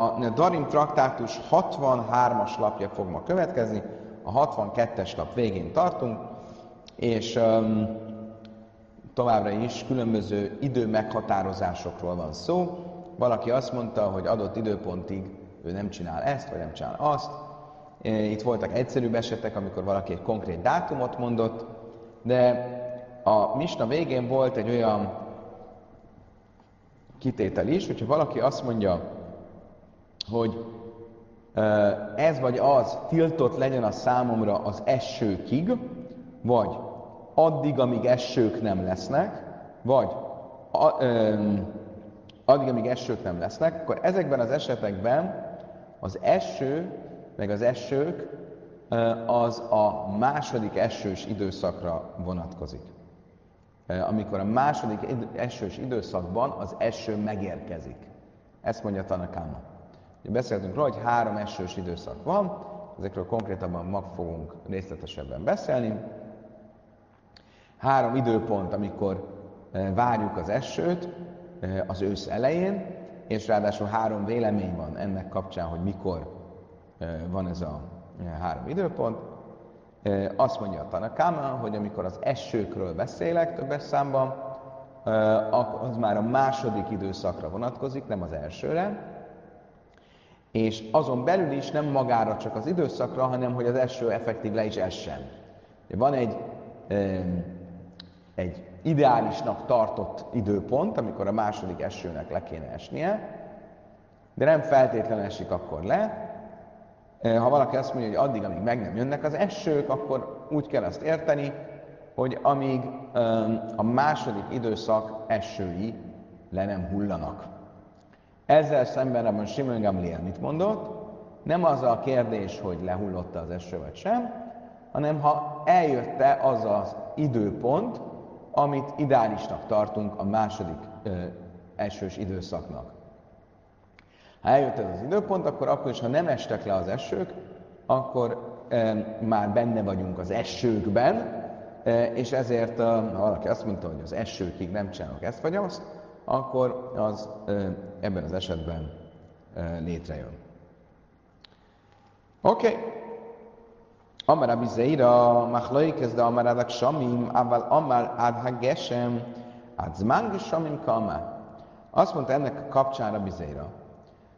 A Darim traktátus 63-as lapja fog ma következni, a 62-es lap végén tartunk, és um, továbbra is különböző idő meghatározásokról van szó. Valaki azt mondta, hogy adott időpontig ő nem csinál ezt, vagy nem csinál azt. Itt voltak egyszerűbb esetek, amikor valaki egy konkrét dátumot mondott, de a misna végén volt egy olyan kitétel is, hogyha valaki azt mondja, hogy ez vagy az tiltott legyen a számomra az esőkig, vagy addig, amíg esők nem lesznek, vagy a, ö, addig, amíg esők nem lesznek, akkor ezekben az esetekben az eső, meg az esők az a második esős időszakra vonatkozik. Amikor a második esős időszakban az eső megérkezik. Ezt mondja Tanakáma. Beszéltünk róla, hogy három esős időszak van, ezekről konkrétabban mag fogunk részletesebben beszélni. Három időpont, amikor eh, várjuk az esőt eh, az ősz elején, és ráadásul három vélemény van ennek kapcsán, hogy mikor eh, van ez a három időpont. Azt mondja a Tanakáma, hogy amikor az esőkről beszélek többes számban, az már a második időszakra vonatkozik, nem az elsőre, és azon belül is nem magára csak az időszakra, hanem hogy az eső effektív le is essen. Van egy, egy ideálisnak tartott időpont, amikor a második esőnek le kéne esnie, de nem feltétlenül esik akkor le. Ha valaki azt mondja, hogy addig, amíg meg nem jönnek az esők, akkor úgy kell azt érteni, hogy amíg a második időszak esői le nem hullanak. Ezzel szemben abban Simon Gamliel mit mondott? Nem az a kérdés, hogy lehullott az eső vagy sem, hanem ha eljötte az az időpont, amit ideálisnak tartunk a második ö, esős időszaknak. Ha eljött ez az időpont, akkor akkor is, ha nem estek le az esők, akkor e, már benne vagyunk az esőkben, és ezért, ha valaki azt mondta, hogy az esőkig nem csinálok ezt vagy azt, akkor az ebben az esetben létrejön. Oké. Okay. Amar Abi Zeira, Machlaik de Amar Adak Samim, Aval Amar Ad Hagesem, Ad Zman Samim Kama. Azt mondta ennek a kapcsán Abi Zeira,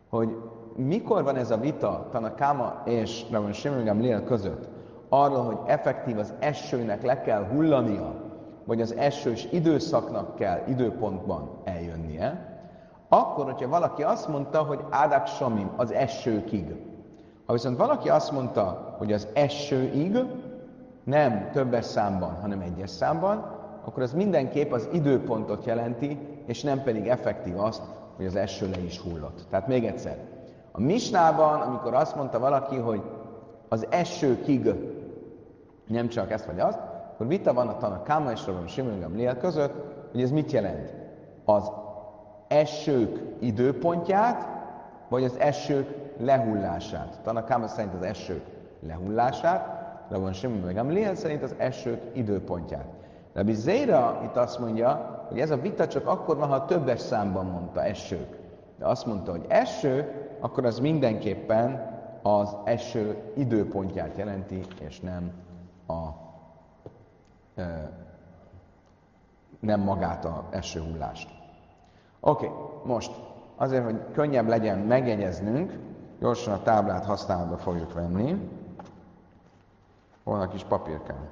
hogy mikor van ez a vita Tanakama és Rabban Shimon Gamliel között, arról, hogy effektív az esőnek le kell hullania, vagy az esős időszaknak kell időpontban eljönnie, akkor, hogyha valaki azt mondta, hogy Ádak Samim az esőkig. Ha viszont valaki azt mondta, hogy az esőig, nem többes számban, hanem egyes számban, akkor az mindenképp az időpontot jelenti, és nem pedig effektív azt, hogy az eső le is hullott. Tehát még egyszer, a misnában, amikor azt mondta valaki, hogy az esőkig, nem csak ezt vagy azt, akkor vita van a Tanakáma és Rabban Simon Gamliel között, hogy ez mit jelent. Az esők időpontját, vagy az esők lehullását. Tanakáma szerint az esők lehullását, Rabban Simon Gamliel szerint az esők időpontját. Rabbi Zéra itt azt mondja, hogy ez a vita csak akkor van, ha többes számban mondta esők. De azt mondta, hogy eső, akkor az mindenképpen az eső időpontját jelenti, és nem a nem magát a esőhullást. Oké, okay, most azért, hogy könnyebb legyen megjegyeznünk, gyorsan a táblát használatba fogjuk venni. Hol a kis papírkám?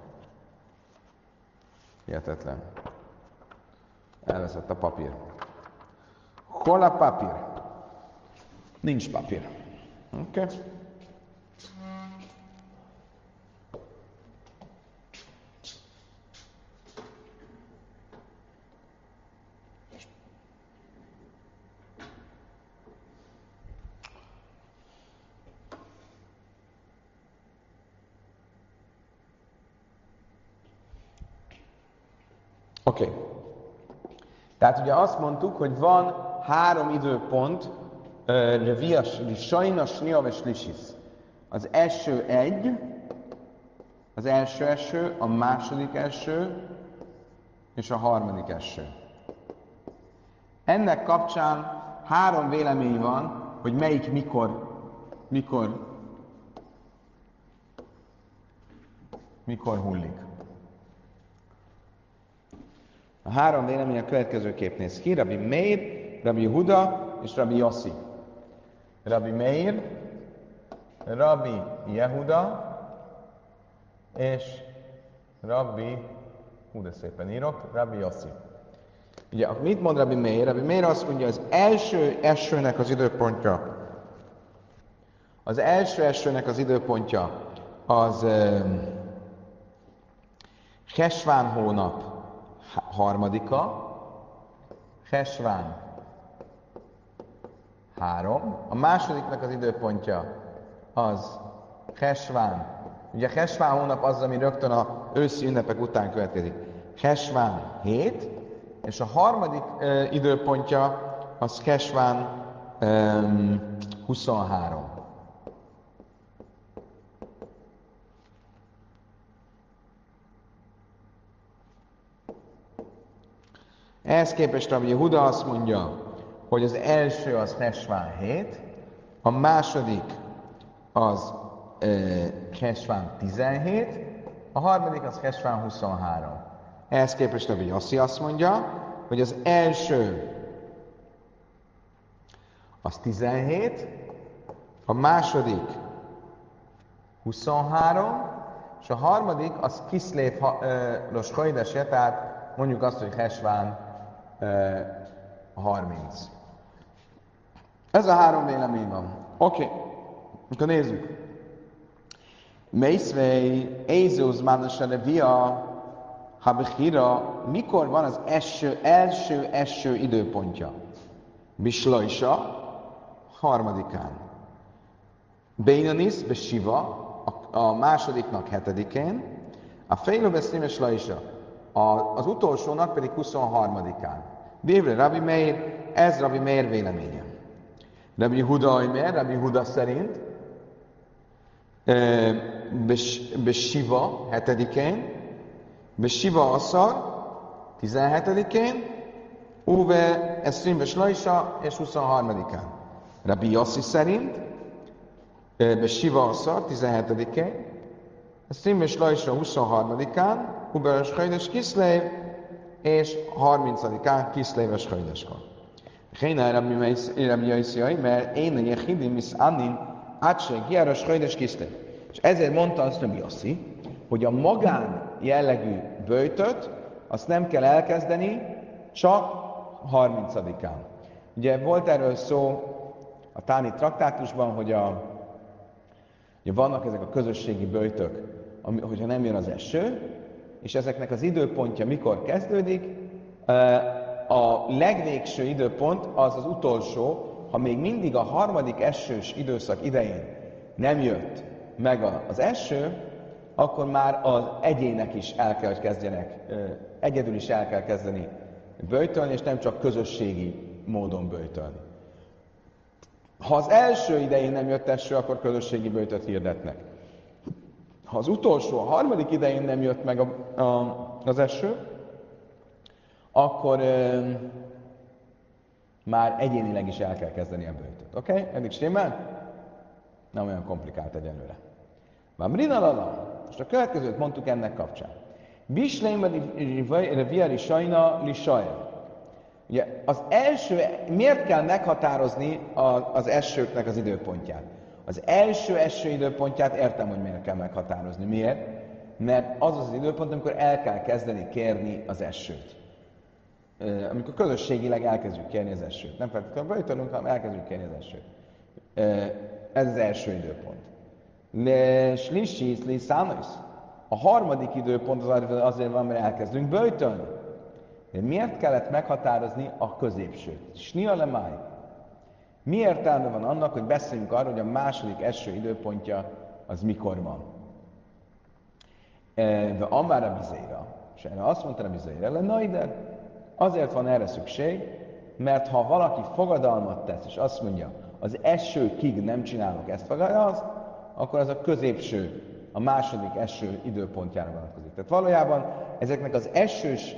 Hihetetlen. Elveszett a papír. Hol a papír? Nincs papír. Oké. Okay. Oké. Okay. Tehát ugye azt mondtuk, hogy van három időpont, Revias, Sajnas, Niav és Lisis. Az első egy, az első eső, a második eső és a harmadik eső. Ennek kapcsán három vélemény van, hogy melyik mikor, mikor, mikor hullik. A három vélemény a következő kép néz ki. Rabbi Meir, Rabbi Huda és Rabbi Yossi. Rabbi Meir, Rabbi Yehuda és Rabbi, hú de szépen írok, Rabbi Yossi. Ugye, mit mond Rabbi Meir? Rabbi Meir azt mondja, az első esőnek az időpontja, az első esőnek az időpontja az um, Hesván hónap harmadika, Hesván három, a másodiknak az időpontja az Hesván, ugye Hesván hónap az, ami rögtön a őszi ünnepek után következik. Hesván 7, és a harmadik uh, időpontja az Kesván um, 23. Ehhez képest Rabbi Huda azt mondja, hogy az első az Hesván 7, a második az Hesván 17, a harmadik az Hesván 23. Ehhez képest Rabbi Yossi azt mondja, hogy az első az 17, a második 23, és a harmadik az Kiszlév Roskajdesie, tehát mondjuk azt, hogy Hesván 30. Ez a három vélemény van. Oké, okay. akkor nézzük. Mészvei, Ézóz Mánosere Via, Habechira, mikor van az első, első, első időpontja? Bislajsa, harmadikán. Bénanis, Besiva, a, másodiknak hetedikén, a Fejlőbeszémes Lajsa, a, az utolsónak pedig 23-án. Dévre Rabbi Meir, ez Rabbi Meir véleménye. Rabbi Huda Aimer, Rabbi Huda szerint, Besiva 7-én, Besiva Aszar 17-én, Uve Eszrim Beslajsa és 23-án. Rabbi Yossi szerint Besiva Aszar 17-én, Eszrim Beslajsa 23-án, Uberes Hajdes Kiszlév, és 30-án Kiszléves Hajdeska. Héna Rabbi Jaisziai, mert én a Jehidim is Annin, átse Giáros Hajdes Kiszlév. És ezért mondta azt Rabbi Yossi, hogy a magán jellegű bőjtöt azt nem kell elkezdeni, csak 30-án. Ugye volt erről szó a Táni traktátusban, hogy a, ugye vannak ezek a közösségi bőjtök, ami, hogyha nem jön az eső, és ezeknek az időpontja mikor kezdődik. A legvégső időpont az az utolsó, ha még mindig a harmadik esős időszak idején nem jött meg az eső, akkor már az egyének is el kell, hogy kezdjenek, egyedül is el kell kezdeni böjtölni, és nem csak közösségi módon böjtölni. Ha az első idején nem jött eső, akkor közösségi böjtöt hirdetnek. Ha az utolsó, a harmadik idején nem jött meg a, a, az eső, akkor ö, már egyénileg is el kell kezdeni a bőtöt. Oké? Okay? Eddig stimmel? Nem olyan komplikált egyenlőre. Van Brinalala. Most a következőt mondtuk ennek kapcsán. Bisleim viari sajna li Ugye az első, miért kell meghatározni az esőknek az időpontját? Az első eső időpontját értem, hogy miért kell meghatározni. Miért? Mert az az időpont, amikor el kell kezdeni kérni az esőt. Amikor közösségileg elkezdjük kérni az esőt. Nem feltétlenül bejtönünk, hanem elkezdjük kérni az esőt. Ez az első időpont. Le slisis, li A harmadik időpont az azért van, mert elkezdünk böjtölni. De miért kellett meghatározni a középsőt? Snia le máj. Mi értelme van annak, hogy beszéljünk arról, hogy a második eső időpontja az mikor van? E, de amára bizéra, és erre azt mondta a bizéra, le ide, azért van erre szükség, mert ha valaki fogadalmat tesz, és azt mondja, az esőkig nem csinálok ezt vagy azt, akkor az a középső, a második eső időpontjára vonatkozik. Tehát valójában ezeknek az esős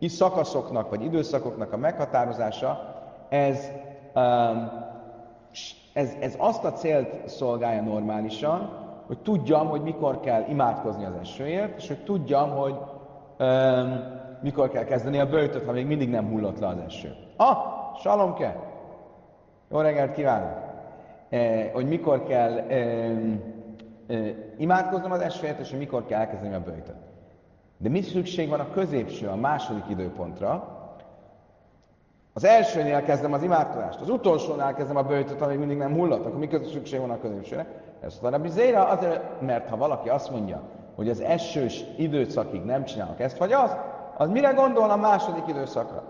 szakaszoknak, vagy időszakoknak a meghatározása, ez um, ez, ez azt a célt szolgálja normálisan, hogy tudjam, hogy mikor kell imádkozni az esőért, és hogy tudjam, hogy um, mikor kell kezdeni a bőjtöt, ha még mindig nem hullott le az eső. Ah, salomke! Jó reggelt kívánok! Eh, hogy mikor kell eh, eh, imádkoznom az esőért, és hogy mikor kell elkezdeni a bőjtöt. De mi szükség van a középső, a második időpontra? Az elsőnél kezdem az imádkozást, az utolsónál kezdem a bőjtöt, amíg mindig nem hullott, akkor mi között szükség van a középsőre? Ez a bizéra azért, mert ha valaki azt mondja, hogy az esős időszakig nem csinálok ezt vagy azt, az mire gondol a második időszakra?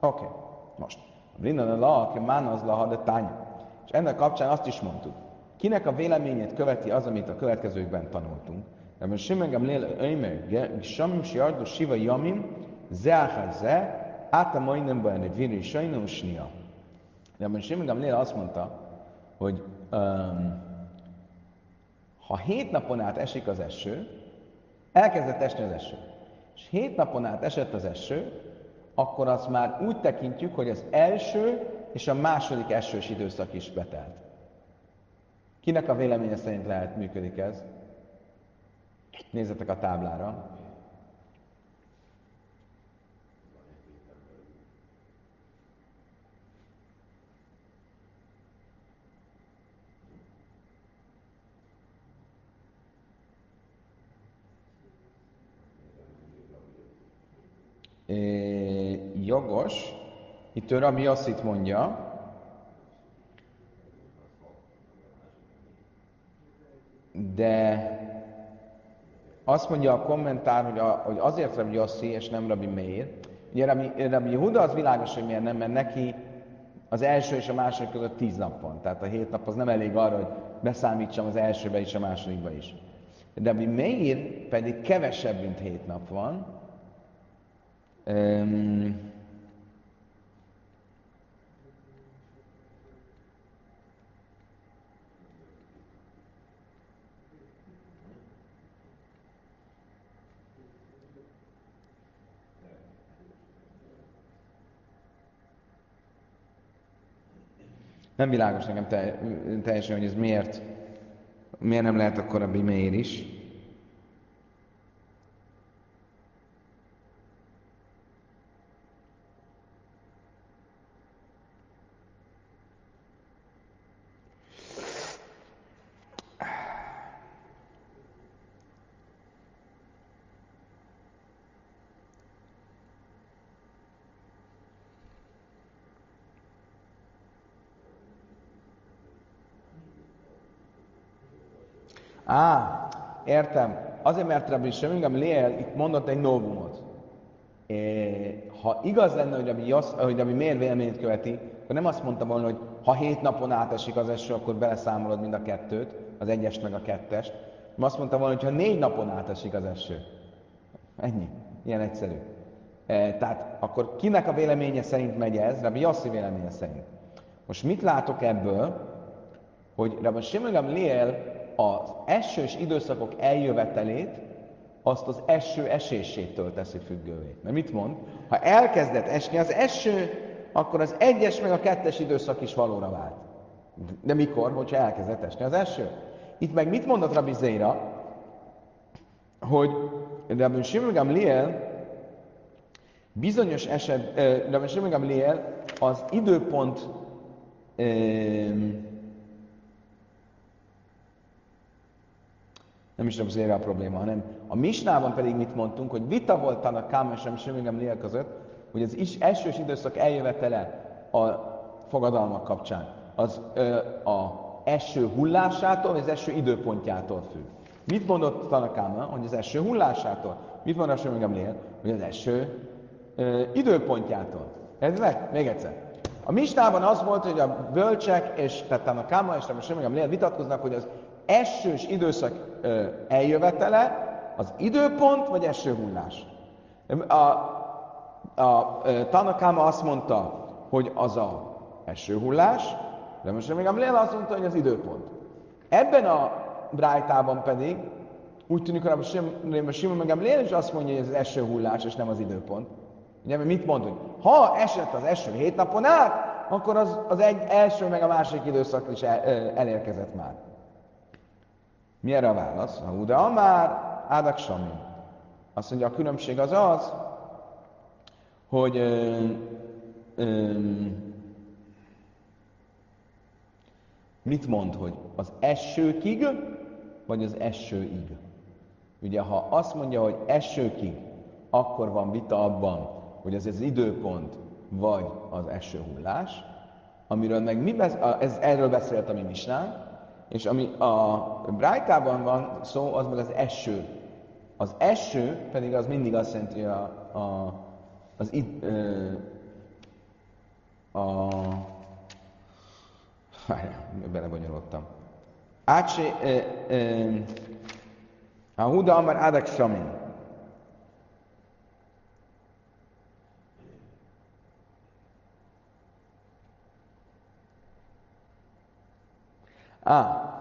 Oké, okay. most. Rinnan la, aki az la, de tánya. És ennek kapcsán azt is mondtuk, kinek a véleményét követi az, amit a következőkben tanultunk. Ebben Simengem Lél Ömer, Samim Siardu Siva Jamim, Zeachar Ze, Áta majdnem bajani viri sajnó snia. De ebben Simengem Lél azt mondta, hogy um, ha hét napon át esik az eső, elkezdett esni az eső, és hét napon át esett az eső, akkor azt már úgy tekintjük, hogy az első és a második esős időszak is betelt. Kinek a véleménye szerint lehet működik ez? Nézzetek a táblára. Jogos, itt ő Rabbi Yossit mondja, de azt mondja a kommentár, hogy, a, hogy azért Rabbi Yossi és nem Rabbi Meir. Ugye Rabbi, Rabbi Yehuda az világos, hogy miért nem, mert neki az első és a második között tíz nap van. Tehát a hét nap az nem elég arra, hogy beszámítsam az elsőbe és a másodikba is. De Rabbi Meir pedig kevesebb, mint hét nap van. Um, Nem világos nekem te, teljesen, hogy ez miért, miért nem lehet a bimér is. Á, értem. Azért, mert Rabbi Semingam Léel itt mondott egy novumot. É, ha igaz lenne, hogy Rabbi, Yosz, hogy Rabbi miért véleményét követi, akkor nem azt mondta volna, hogy ha hét napon átesik az eső, akkor beleszámolod mind a kettőt, az egyest meg a kettest. Nem azt mondta volna, hogy ha négy napon átesik az eső. Ennyi. Ilyen egyszerű. E, tehát akkor kinek a véleménye szerint megy ez? Rabbi Yossi véleménye szerint. Most mit látok ebből? Hogy Rabbi Shimon Léel az esős időszakok eljövetelét azt az eső esésétől teszi függővé. Mert mit mond? Ha elkezdett esni az eső, akkor az egyes meg a kettes időszak is valóra vált. De mikor? Hogyha elkezdett esni az eső. Itt meg mit mondott Rabbi Zéra? Hogy Rabbi Shimon Gamliel bizonyos eset, Rabbi Shimon Gamliel az időpont nem is az a probléma, hanem a Misnában pedig mit mondtunk, hogy vita volt a Kámes és Semigem Lél között, hogy az is, elsős időszak eljövetele a fogadalmak kapcsán az ö, a eső hullásától, az eső időpontjától függ. Mit mondott Tanakáma, hogy az eső hullásától? Mit mondott Semigem Lél? Hogy az eső ö, időpontjától. Ez meg? Még egyszer. A Misnában az volt, hogy a bölcsek, és tehát a Káma és a Semigem Lél vitatkoznak, hogy az esős időszak eljövetele az időpont, vagy esőhullás? A, a, Tanakáma azt mondta, hogy az a esőhullás, de most még Amlél azt mondta, hogy az időpont. Ebben a brájtában pedig úgy tűnik, hogy a Simon meg Amlél is azt mondja, hogy ez az esőhullás, és nem az időpont. Ugye, mit mondunk? Ha esett az eső hét napon át, akkor az, az egy első meg a másik időszak is el, elérkezett már. Mi erre a válasz? Ha Uda Amár, Ádak Sami. Azt mondja, a különbség az az, hogy ö, ö, mit mond, hogy az esőkig, vagy az esőig. Ugye, ha azt mondja, hogy esőkig, akkor van vita abban, hogy ez az időpont, vagy az esőhullás, amiről meg mi besz- ez, erről beszélt a mi misnánk, és ami a Brájtában van szó, az meg az eső. Az eső pedig az mindig azt jelenti, a, a, az id, ö, a, várjál, belebonyolódtam. Átsé, a Huda Amar Adak Samin. Ah,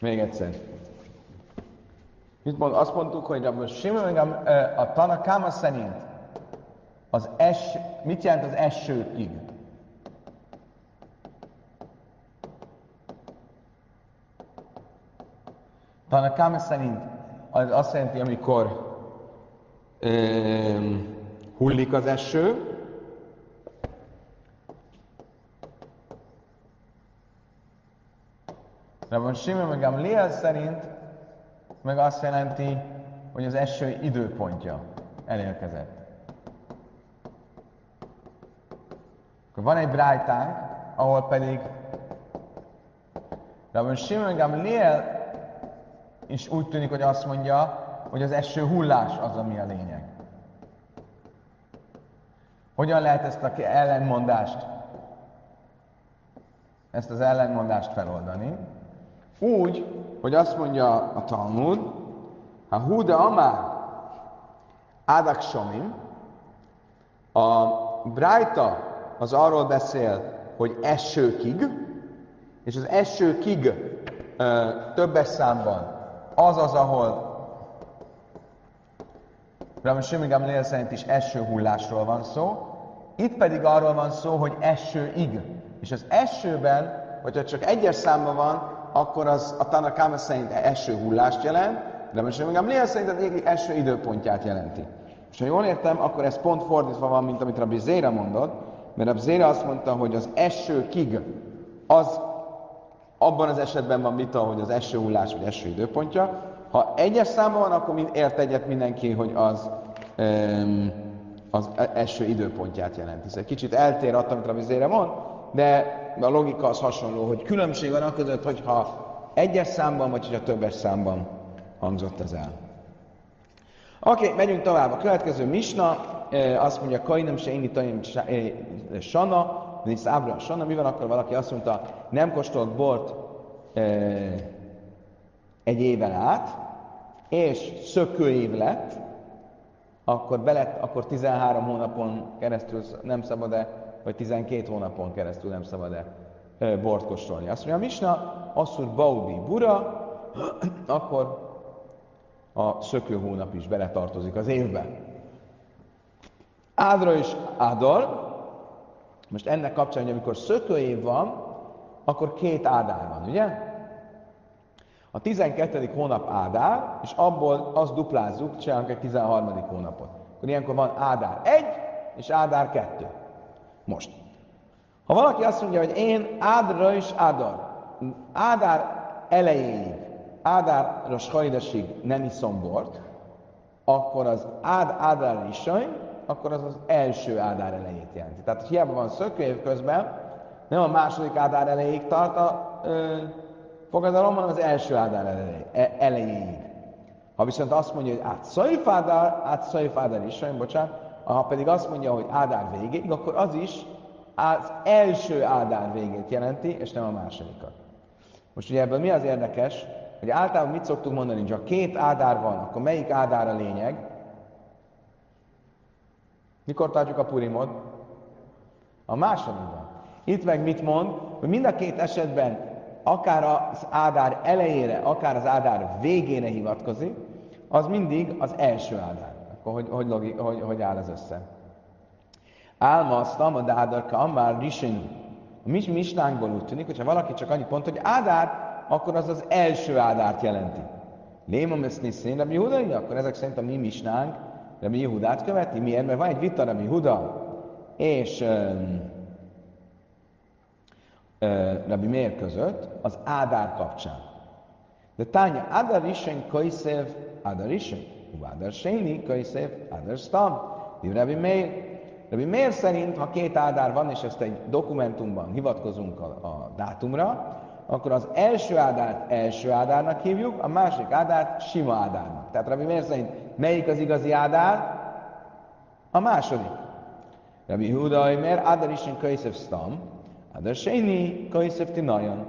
Még egyszer. Mit mond? Azt mondtuk, hogy a Simon a Tanakáma szerint az es, mit jelent az esőig? Tanakáma szerint az azt jelenti, amikor um, hullik az eső, Rabban Simon meg Gamliel szerint meg azt jelenti, hogy az eső időpontja elérkezett. Akkor van egy brájtánk, ahol pedig Rabban Simon Gamliel is úgy tűnik, hogy azt mondja, hogy az eső hullás az, ami a lényeg. Hogyan lehet ezt a ellenmondást, ezt az ellenmondást feloldani? Úgy, hogy azt mondja a Talmud, ha Huda Amár Ádak Somim, a Brájta az arról beszél, hogy esőkig, és az esőkig ö, többes számban az az, ahol Rabbi Shimon Gamliel szerint is esőhullásról van szó, itt pedig arról van szó, hogy esőig. És az esőben, hogyha csak egyes számban van, akkor az a Tanakáma szerint eső hullást jelent, de most még Gamliel szerint az égig eső időpontját jelenti. És ha jól értem, akkor ez pont fordítva van, mint amit Rabbi Zéra mondott, mert Rabbi Zéra azt mondta, hogy az eső kig, az abban az esetben van vita, hogy az eső hullás vagy eső időpontja. Ha egyes számban van, akkor mind ért egyet mindenki, hogy az um, az eső időpontját jelenti. Ez egy kicsit eltér attól, amit Rabbi Zéra mond, de a logika az hasonló, hogy különbség van a között, hogyha egyes számban, vagy hogyha többes számban hangzott ez el. Oké, okay, megyünk tovább. A következő misna azt mondja, Kainem se inni tajim sana, nincs ábra sana. Mi van akkor, valaki azt mondta, nem kóstolt bort egy éven át, és szökőév lett, akkor, belett, akkor 13 hónapon keresztül nem szabad-e vagy 12 hónapon keresztül nem szabad-e bort kóstolni. Azt mondja, a Misna, asszur baudi bura, akkor a szökő hónap is beletartozik az évbe. Ádra és Ádar, most ennek kapcsán, hogy amikor szökőév van, akkor két Ádár van, ugye? A 12. hónap Ádár, és abból azt duplázzuk, csinálunk egy 13. hónapot. Akkor ilyenkor van Ádár 1 és Ádár 2. Most. Ha valaki azt mondja, hogy én Ádra és Ádar, Ádár elejéig, Ádárra Sajdasig nem iszom bort, akkor az Ád Ádár Isaj, akkor az az első Ádár elejét jelenti. Tehát hiába van szökőév közben, nem a második Ádár elejéig tart a ö, fogadalom, hanem az első Ádár e, elejéig. Ha viszont azt mondja, hogy át Szajfádár, át Szajfádár Isaj, bocsánat, ha pedig azt mondja, hogy Ádár végéig, akkor az is az első Ádár végét jelenti, és nem a másodikat. Most ugye ebből mi az érdekes, hogy általában mit szoktunk mondani, hogy ha két Ádár van, akkor melyik Ádár a lényeg? Mikor tartjuk a Purimot? A másodikban. Itt meg mit mond, hogy mind a két esetben akár az Ádár elejére, akár az Ádár végére hivatkozik, az mindig az első Ádár. Akkor hogy, hogy, logi, hogy, hogy áll ez össze? Álma azt a Ádarka, már Risin. A mi misnánkból úgy tűnik, hogyha valaki csak annyit mond, hogy Ádár, akkor az az első Ádárt jelenti. Lémom ezt niszén, de mi hudai, akkor ezek szerint a mi misnánk mi Jehudát követi. Miért? Mert van egy vita, mi Huda és um, Rabbi Meir között az Ádár kapcsán. De tánya Ádár isen kajszév, Ádár isen, Ádár séni, kajszév, Ádár stam. Rabbi Meir. Rabbi Meir szerint, ha két Ádár van, és ezt egy dokumentumban hivatkozunk a, a dátumra, akkor az első ádárt első ádárnak hívjuk, a másik ádárt sima ádárnak. Tehát Rabbi Meir szerint melyik az igazi ádár? A második. Rabbi Huda Imer, Ádár isen kajszév stam, Ádár Séni, Kaiszef Tinajan.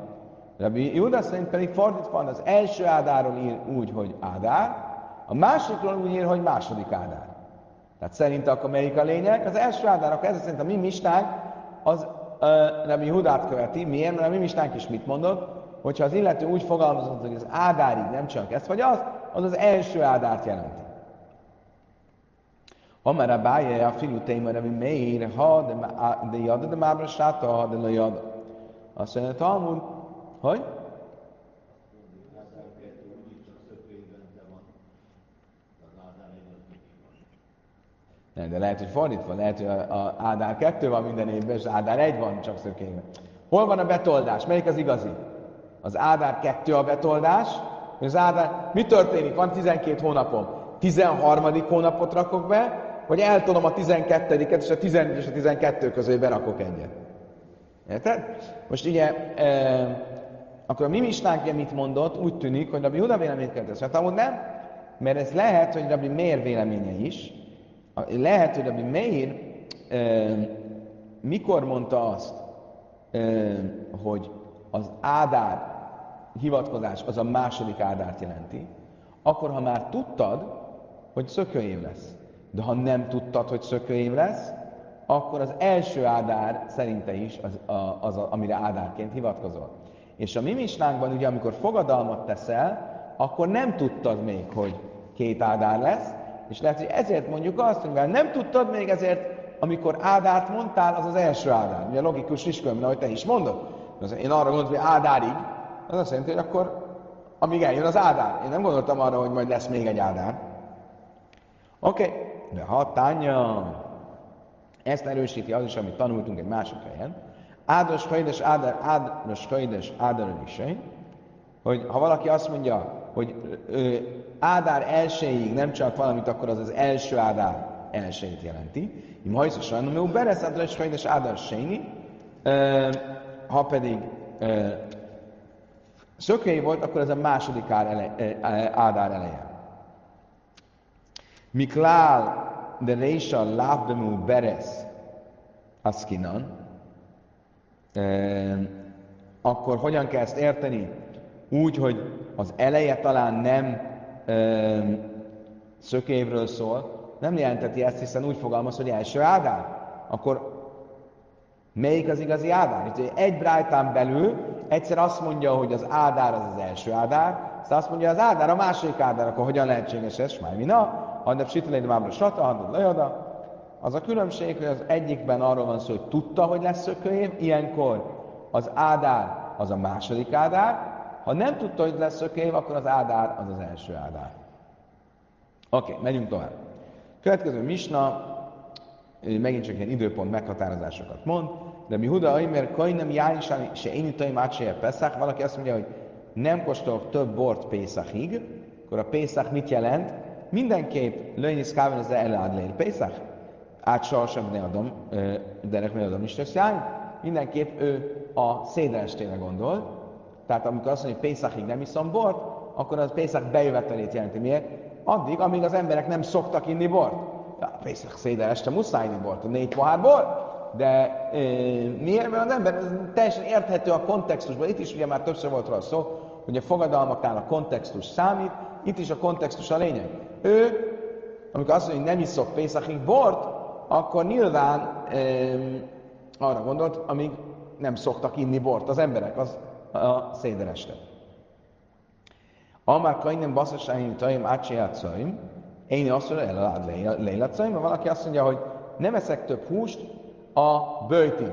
Rabbi Júda szerint pedig fordítva van, az első ádáról ír úgy, hogy ádár, a másikról úgy ír, hogy második ádár. Tehát szerint akkor melyik a lényeg? Az első ádár, akkor ez szerint a mi mistánk, az uh, Rabbi Hudát követi. Miért? Mert a mi mistánk is mit mondott? Hogyha az illető úgy fogalmazott, hogy az ádárig nem csak ezt vagy az, az az első ádárt jelenti. Amara bája a fiú téma, ami meir, ha de jada de mábra sáta, ha de le jada. Azt mondja, hogy? De lehet, hogy fordítva, lehet, hogy a, Ádár 2 van minden évben, és Ádár 1 van csak szökényben. Hol van a betoldás? Melyik az igazi? Az Ádár 2 a betoldás, az Ádár, mi történik? Van 12 hónapom. 13. hónapot rakok be, hogy eltolom a 12-et, és a 11 és a 12 közé berakok egyet. Érted? Most ugye, e, akkor a mi misnánk mit mondott, úgy tűnik, hogy Rabbi Huda véleményt kérdez. Hát amúgy nem, mert ez lehet, hogy Rabbi Meir véleménye is. Lehet, hogy Rabbi Meir mikor mondta azt, hogy az ádár hivatkozás az a második ádárt jelenti, akkor ha már tudtad, hogy szökőév lesz. De ha nem tudtad, hogy szökőév lesz, akkor az első ádár szerinte is az, az a, amire ádárként hivatkozol. És a mi misnánkban, ugye, amikor fogadalmat teszel, akkor nem tudtad még, hogy két ádár lesz, és lehet, hogy ezért mondjuk azt, hogy nem tudtad még ezért, amikor ádárt mondtál, az az első ádár. Ugye logikus is különben, ahogy te is mondod. Én arra gondoltam, hogy ádárig, az azt jelenti, hogy akkor amíg eljön az ádár. Én nem gondoltam arra, hogy majd lesz még egy ádár. Oké, okay. De ha tánya, ezt erősíti az is, amit tanultunk egy másik helyen, Ádos hajdes, ádár, ádos hajdes, ádár hogy ha valaki azt mondja, hogy ö, Ádár elsőjéig nem csak valamit, akkor az az első Ádár elsőjét jelenti. Im hajszos rajnom, hogy beresz Ádár hajdes, Ádár séni, ha pedig szökői volt, akkor ez a második Ádár eleje. Miklál de Reisha lábdemú beres aszkinan, akkor hogyan kell ezt érteni? Úgy, hogy az eleje talán nem e, szökévről szól, nem jelenteti ezt, hiszen úgy fogalmaz, hogy első Ádár. Akkor melyik az igazi Ádár? Itt egy brájtán belül egyszer azt mondja, hogy az Ádár az az első Ádár, aztán azt mondja, az Ádár a második Ádár, akkor hogyan lehetséges ez? Smajmina, hanem Sitleid Mábra Sata, hanem Lejada. Az a különbség, hogy az egyikben arról van szó, hogy tudta, hogy lesz szökőév, ilyenkor az Ádár az a második Ádár, ha nem tudta, hogy lesz szökőév, akkor az Ádár az az első Ádár. Oké, okay, megyünk tovább. Következő misna, megint csak ilyen időpont meghatározásokat mond, de mi Huda Aimer Kajnem Jánisán se én itt átséje Peszach, valaki azt mondja, hogy nem kóstolok több bort Pészachig, akkor a Pészach mit jelent? mindenképp lőnyisz káven az elád lél Pészach. Át sohasem ne adom, derek ne adom is Mindenképp ő a szédelestére gondol. Tehát amikor azt mondja, hogy Pészachig nem iszom bort, akkor az Pészach bejövetelét jelenti. Miért? Addig, amíg az emberek nem szoktak inni bort. Ja, Pészach szédeleste muszáj inni bort, négy pohár bor. de e, miért? Mert az ember ez teljesen érthető a kontextusban. Itt is ugye már többször volt róla szó, hogy a fogadalmaknál a kontextus számít, itt is a kontextus a lényeg. Ő, amikor azt mondja, hogy nem iszok Pészakig bort, akkor nyilván e, arra gondolt, amíg nem szoktak inni bort az emberek, az a szédereste. Amár kainem baszasáim tajim ácsiátszajim, én azt mondja, el lélatszajim, mert valaki azt mondja, hogy nem eszek több húst a bőjtig,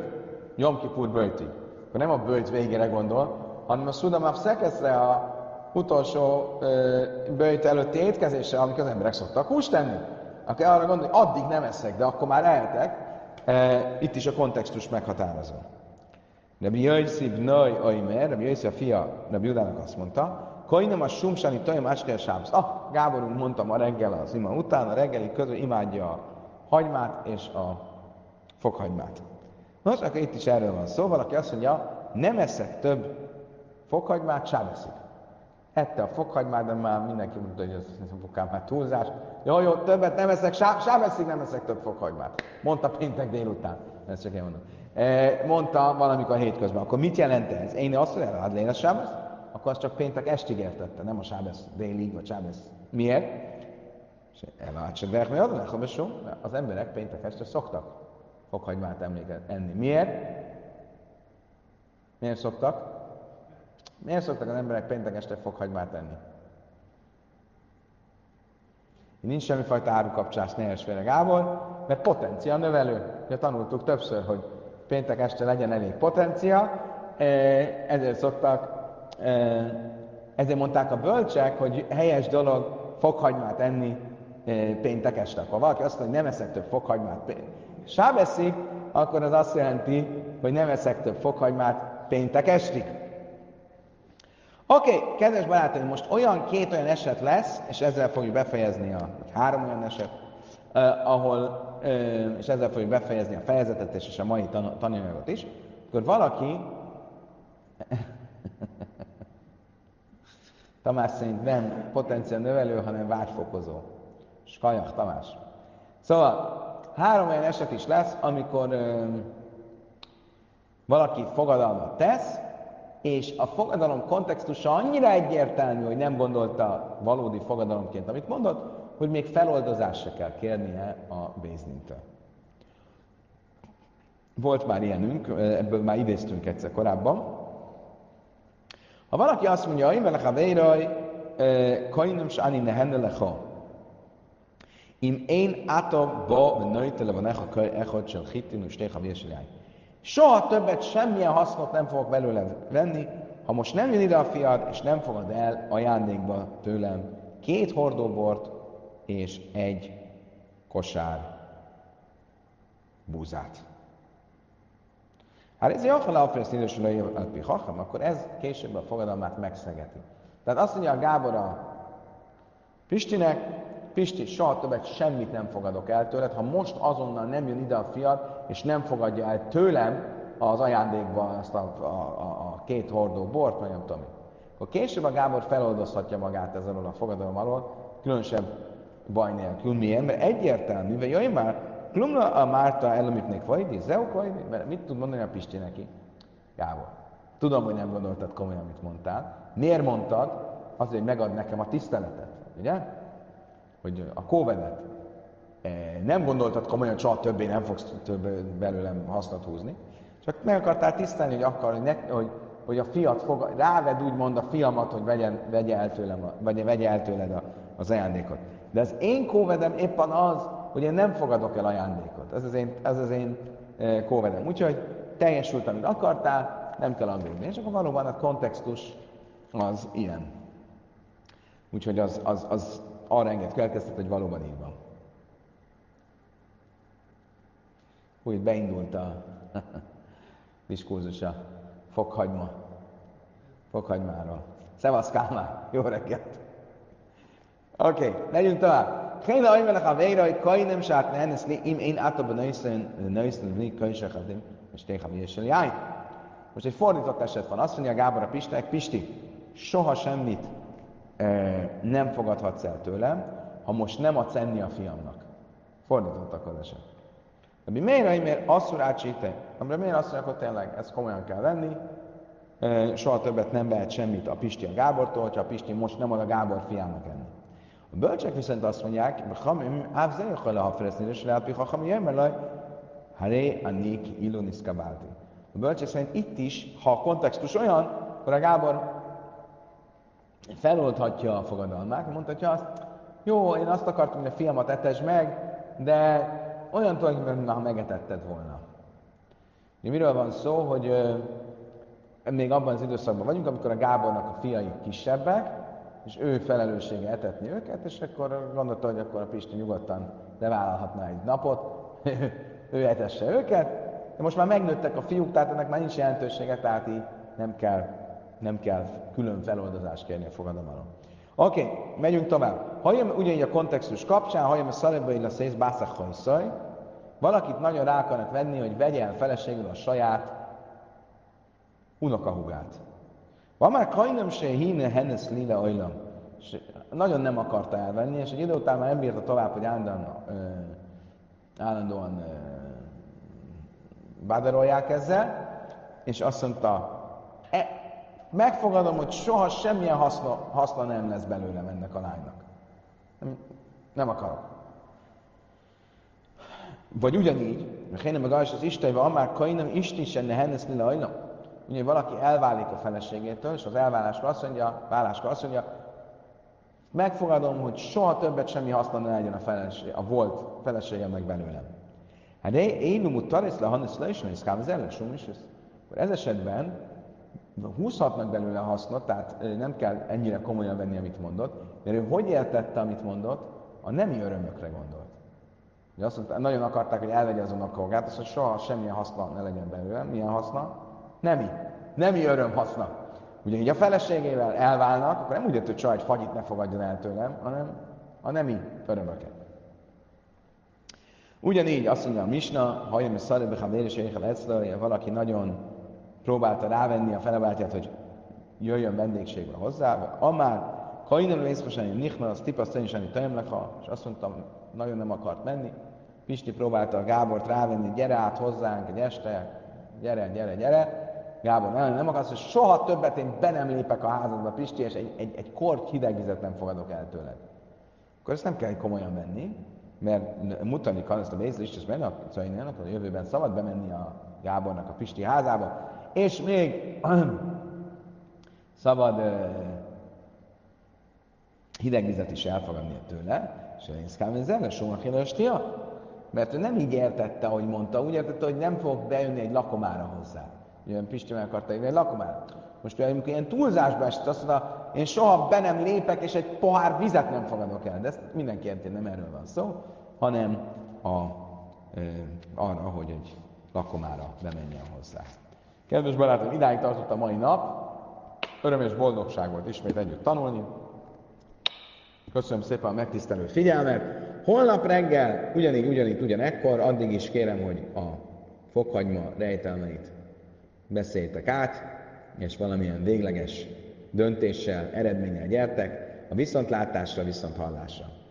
Jom Kippur bőjtig. Akkor nem a bőjt végére gondol, hanem a Szudamav szekeszre a utolsó ö, bőjt előtti étkezésre, amikor az emberek szoktak húst tenni. Aki arra gondol, hogy addig nem eszek, de akkor már eltek, e, itt is a kontextus meghatározó. Rabbi Jöjszi Bnöj Oimer, Rabbi Jöjszi a fia Rabbi Judának azt mondta, Kajnem a sumsani tajam ácskel sábsz. Ah, Gáborunk mondta ma reggel az ima után, a reggeli közül imádja a hagymát és a fokhagymát. Nos, akkor itt is erről van szó. Valaki azt mondja, nem eszek több fokhagymát, sábeszik. Ette a fokhagymát, de már mindenki mondta, hogy ez fokám már túlzás. Jó, jó, többet nem eszek, sábeszik, nem eszek több fokhagymát. Mondta péntek délután. Ezt csak én mondom. E, mondta valamikor hétközben. Akkor mit jelent ez? Én azt mondom, hát lény a sábesz? Akkor azt csak péntek estig értette, nem a sábesz délig, vagy sábesz. Miért? Az emberek péntek este szoktak fokhagymát emléket enni. Miért? Miért szoktak? Miért szoktak az emberek péntek este fokhagymát enni? Nincs semmifajta árukapcsás, ne félre Gábor, mert potencia növelő. Ja, tanultuk többször, hogy péntek este legyen elég potencia, ezért szoktak, ezért mondták a bölcsek, hogy helyes dolog fokhagymát enni péntek este. Ha valaki azt mondja, hogy nem eszek több fokhagymát, sábeszik, akkor az azt jelenti, hogy nem eszek több fokhagymát péntek estig. Oké, okay, kedves barátaim, most olyan két olyan eset lesz, és ezzel fogjuk befejezni a, három olyan eset, uh, ahol és ezzel fogjuk befejezni a fejezetet és a mai tan- tananyagot is, akkor valaki, Tamás szerint nem potenciál növelő, hanem vágyfokozó. Skajak Tamás. Szóval három olyan eset is lesz, amikor ö, valaki fogadalmat tesz, és a fogadalom kontextusa annyira egyértelmű, hogy nem gondolta valódi fogadalomként, amit mondott, hogy még feloldozásra kell kérnie a Béznintől. Volt már ilyenünk, ebből már idéztünk egyszer korábban. Ha valaki azt mondja, hogy velek a véraj, kajnum sáni nehenne lecha. Im én áta ba nőjtele van echa kaj echad sel hitin, és téha Soha többet semmilyen hasznot nem fogok belőle venni, ha most nem jön ide a fiad, és nem fogad el ajándékba tőlem két hordóbort, és egy kosár búzát. Hát ez jafala afresz idősülői alpi hacham, akkor ez később a fogadalmát megszegeti. Tehát azt mondja a Gábor a Pistinek, Pisti, soha többet semmit nem fogadok el tőled, ha most azonnal nem jön ide a fiad, és nem fogadja el tőlem az ajándékba azt a, a, a, a két hordó bort, vagy nem tudom Akkor később a Gábor feloldozhatja magát ezzel a fogadalom alól, különösebb baj nélkül. Miért? Mert egyértelmű, vagy jaj már, klumra a Márta elamitnék vajdi, zeuk vajdi, mert mit tud mondani a Pisti neki? Gábor. Tudom, hogy nem gondoltad komolyan, amit mondtál. Miért mondtad? Azért, hogy megad nekem a tiszteletet, ugye? Hogy a kóvedet. E, nem gondoltad komolyan, soha többé nem fogsz több belőlem hasznot húzni. Csak meg akartál tisztelni, hogy akar, hogy, ne, hogy, hogy a fiat fog, ráved úgymond a fiamat, hogy vegyen, vegye el tőlem, vagy vegye el tőled a, az ajándékot. De az én kóvedem éppen az, hogy én nem fogadok el ajándékot. Ez az én, ez az én e, kóvedem. Úgyhogy teljesült, amit akartál, nem kell aggódni. És akkor valóban a kontextus az ilyen. Úgyhogy az, az, az arra enged következtet, hogy valóban így van. Úgy beindult a diskurzus a fokhagyma, fokhagymáról. Szevasz Kálmán, jó reggelt! Oké, okay, megyünk tovább. Ajmelech a végre, hogy kaj nem sát ne enesz im én átó be nőszön, mi kaj se hadim, és téha mi és jáj. Most egy fordított eset van. Azt mondja Gábor a Pistek, Pisti, soha semmit e, nem fogadhatsz el tőlem, ha most nem adsz enni a fiamnak. Fordítottak az eset. Rabbi miért, miért asszurácsíte? Amire miért azt mondják, hogy tényleg ezt komolyan kell venni, soha többet nem vehet semmit a Pisti a Gábortól, hogyha a Pisti most nem ad a Gábor fiának enni. A bölcsek viszont azt mondják, Hamim, ávzelyökkel a fereszni, és Hamim jön, mert Haré a Nik Ilunis Kabálti. A bölcsek szerint itt is, ha a kontextus olyan, akkor a Gábor feloldhatja a fogadalmát, mondhatja azt, jó, én azt akartam, hogy a fiamat etesd meg, de olyan tulajdonképpen, mintha megetetted volna. Miről van szó, hogy még abban az időszakban vagyunk, amikor a Gábornak a fiai kisebbek, és ő felelőssége etetni őket, és akkor gondolta, hogy akkor a Pisti nyugodtan levállalhatná egy napot, ő etesse őket, de most már megnőttek a fiúk, tehát ennek már nincs jelentősége, tehát így nem kell, nem kell külön feloldozást kérni a fogadalomról. Oké, okay, megyünk tovább. Ha jön ugyanígy a kontextus kapcsán, ha jön a szalébbai a szész valakit nagyon rá akarnak venni, hogy vegye el feleségül a saját unokahugát. Van már kajnöm se híne hennes lila ajlam. Nagyon nem akarta elvenni, és egy idő után már nem bírta tovább, hogy állandóan, ö, állandóan ö, bádarolják ezzel, és azt mondta, e, megfogadom, hogy soha semmilyen haszna, haszna nem lesz belőlem ennek a lánynak. Nem, nem akarok. Vagy ugyanígy, mert meg az Isten, hogy már kainam Isten ne hennes lila ajlam ugye valaki elválik a feleségétől, és az elváláskor azt mondja, váláskor azt mondja, megfogadom, hogy soha többet semmi haszna ne legyen a, feleség, a volt feleségemnek belőlem. Hát én numut tarisz le, hannes le is, és az ellensúm is. Akkor ez esetben húzhatnak belőle hasznot, tehát nem kell ennyire komolyan venni, amit mondott, de ő hogy értette, amit mondott, a nemi örömökre gondolt. Ugye azt mondta, nagyon akarták, hogy elvegye azon a kolgát, azt, hogy soha semmilyen haszna ne legyen belőle. Milyen haszna? Nemi. Nemi öröm haszna. Ugyanígy a feleségével elválnak, akkor nem úgy hogy csaj, egy fagyit ne fogadjon el tőlem, hanem a nemi örömöket. Ugyanígy azt mondja a Misna, ha jön a szarebe, ha véres valaki nagyon próbálta rávenni a feleváltját, hogy jöjjön vendégségbe hozzá, amár Kainem részmosan Nichna, az tipasztani is Tajemlecha, és azt mondtam, nagyon nem akart menni. Pisti próbálta a Gábort rávenni, gyere át hozzánk egy este, gyere, gyere, gyere. Gábor nem, nem akarsz, hogy soha többet én be nem lépek a házadba, Pisti, és egy, egy, egy kort hideg vizet nem fogadok el tőled. Akkor ezt nem kell komolyan venni, mert mutatni kell ezt a bézlést, és benne a hogy a jövőben szabad bemenni a Gábornak a Pisti házába, és még szabad hideg vizet is elfogadni tőle, és én szkámen zene, mert ő nem így értette, ahogy mondta, úgy értette, hogy nem fog bejönni egy lakomára hozzá. Ugye Pisti meg akarta egy lakomára. Most például, amikor ilyen túlzásba esett, azt mondta, én soha be nem lépek, és egy pohár vizet nem fogadok el. De ezt mindenki érti, nem erről van szó, hanem a, e, arra, hogy egy lakomára bemenjen hozzá. Kedves barátom, idáig tartott a mai nap. Öröm és boldogság volt ismét együtt tanulni. Köszönöm szépen a megtisztelő figyelmet. Holnap reggel, ugyanígy, ugyanígy, ugyanekkor, addig is kérem, hogy a fokhagyma rejtelmeit beszéljétek át, és valamilyen végleges döntéssel, eredménnyel gyertek, a viszontlátásra, viszont hallásra.